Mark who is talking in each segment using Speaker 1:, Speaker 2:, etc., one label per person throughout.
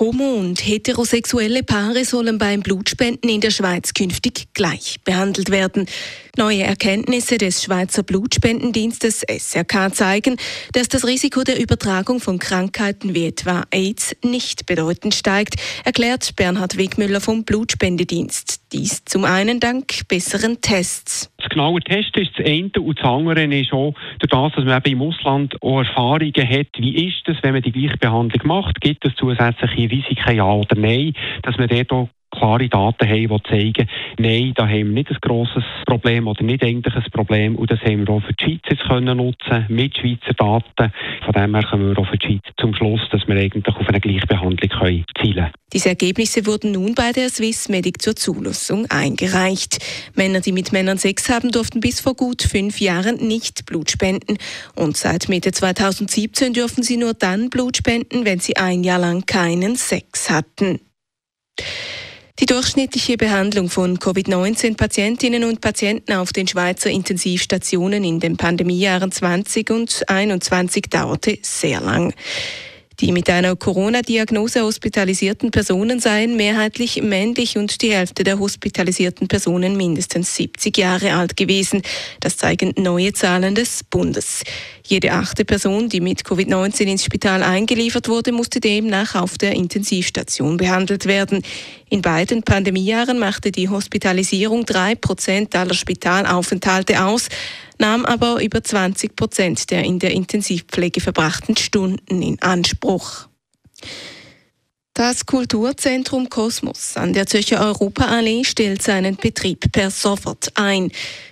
Speaker 1: Homo- und heterosexuelle Paare sollen beim Blutspenden in der Schweiz künftig gleich behandelt werden. Neue Erkenntnisse des Schweizer Blutspendendienstes SRK zeigen, dass das Risiko der Übertragung von Krankheiten wie etwa AIDS nicht bedeutend steigt, erklärt Bernhard Wegmüller vom Blutspendedienst. Dies zum einen dank besseren Tests.
Speaker 2: Das genaue Testen ist das eine und das andere ist auch durch das, dass man im Ausland auch Erfahrungen hat, wie ist es, wenn man die gleiche Behandlung macht, gibt es zusätzliche Risiken, ja oder nein, dass man dort auch klare Daten haben, die zeigen, nein, da haben wir nicht ein grosses Problem oder nicht eigentlich ein Problem und das haben wir auch für die Schweiz können nutzen mit Schweizer Daten. Von dem her kommen wir auch für die Schweiz zum Schluss, dass wir eigentlich auf eine Gleichbehandlung können zielen
Speaker 1: Diese Ergebnisse wurden nun bei der Swiss Medic zur Zulassung eingereicht. Männer, die mit Männern Sex haben, durften bis vor gut fünf Jahren nicht Blut spenden und seit Mitte 2017 dürfen sie nur dann Blut spenden, wenn sie ein Jahr lang keinen Sex hatten. Die durchschnittliche Behandlung von Covid-19-Patientinnen und Patienten auf den Schweizer Intensivstationen in den Pandemiejahren 20 und 2021 dauerte sehr lang. Die mit einer Corona-Diagnose hospitalisierten Personen seien mehrheitlich männlich und die Hälfte der hospitalisierten Personen mindestens 70 Jahre alt gewesen. Das zeigen neue Zahlen des Bundes. Jede achte Person, die mit Covid-19 ins Spital eingeliefert wurde, musste demnach auf der Intensivstation behandelt werden. In beiden Pandemiejahren machte die Hospitalisierung drei Prozent aller Spitalaufenthalte aus nahm aber über 20 Prozent der in der Intensivpflege verbrachten Stunden in Anspruch. Das Kulturzentrum Kosmos an der Zürcher Europaallee stellt seinen Betrieb per sofort ein.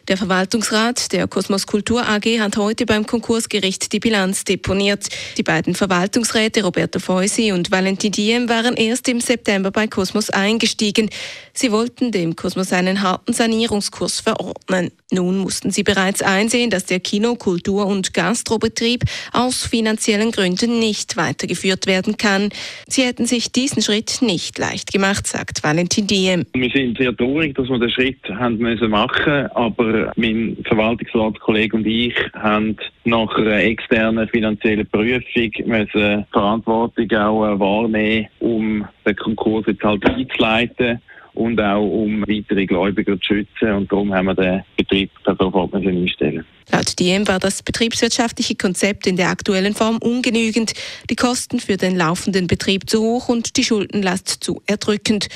Speaker 1: Der Verwaltungsrat der Kosmos Kultur AG hat heute beim Konkursgericht die Bilanz deponiert. Die beiden Verwaltungsräte Roberto Feusi und Valentin Diem waren erst im September bei Kosmos eingestiegen. Sie wollten dem Kosmos einen harten Sanierungskurs verordnen. Nun mussten sie bereits einsehen, dass der Kino-, Kultur- und Gastrobetrieb aus finanziellen Gründen nicht weitergeführt werden kann. Sie hätten sich diesen Schritt nicht leicht gemacht, sagt Valentin Diem.
Speaker 3: Wir sind sehr traurig, dass wir den Schritt haben müssen machen, aber mein Verwaltungsratskollege und ich haben nach einer externen finanziellen Prüfung müssen Verantwortung auch wahrnehmen, um den Konkurs jetzt halt einzuleiten und auch um weitere Gläubiger zu schützen. Und darum haben wir den Betrieb sofort einstellen
Speaker 1: Laut DM war das betriebswirtschaftliche Konzept in der aktuellen Form ungenügend, die Kosten für den laufenden Betrieb zu hoch und die Schuldenlast zu erdrückend.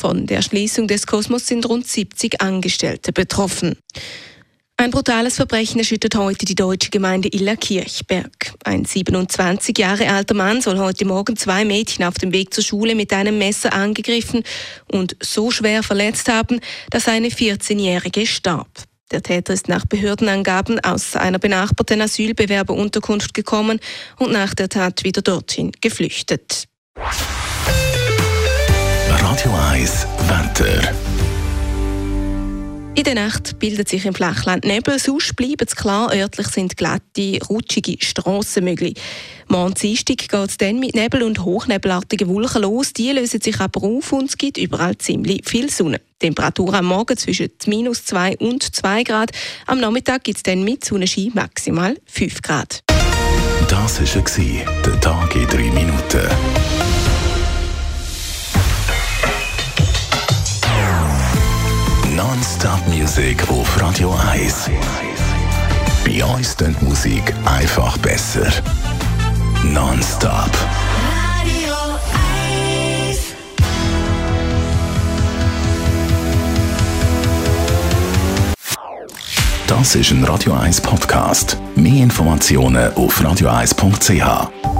Speaker 1: Von der Schließung des Kosmos sind rund 70 Angestellte betroffen. Ein brutales Verbrechen erschüttert heute die deutsche Gemeinde Illa Kirchberg. Ein 27 Jahre alter Mann soll heute Morgen zwei Mädchen auf dem Weg zur Schule mit einem Messer angegriffen und so schwer verletzt haben, dass eine 14-Jährige starb. Der Täter ist nach Behördenangaben aus einer benachbarten Asylbewerberunterkunft gekommen und nach der Tat wieder dorthin geflüchtet.
Speaker 4: Radio 1 Wetter.
Speaker 1: In der Nacht bildet sich im Flachland Nebel, sonst bleibt es klar, örtlich sind glatte, rutschige Strassen möglich. Morgen Dienstag geht es dann mit Nebel und hochnebelartigen Wolken los. Die lösen sich aber auf und es gibt überall ziemlich viel Sonne. Temperatur am Morgen zwischen minus 2 und 2 Grad. Am Nachmittag gibt es dann mit Sonnenschein maximal 5 Grad.
Speaker 4: Das war der Tag in 3 Minuten. Non-Stop-Musik auf Radio 1. Bei uns klingt Musik einfach besser. Non-Stop.
Speaker 5: Radio 1.
Speaker 4: Das ist ein Radio 1 Podcast. Mehr Informationen auf radio1.ch.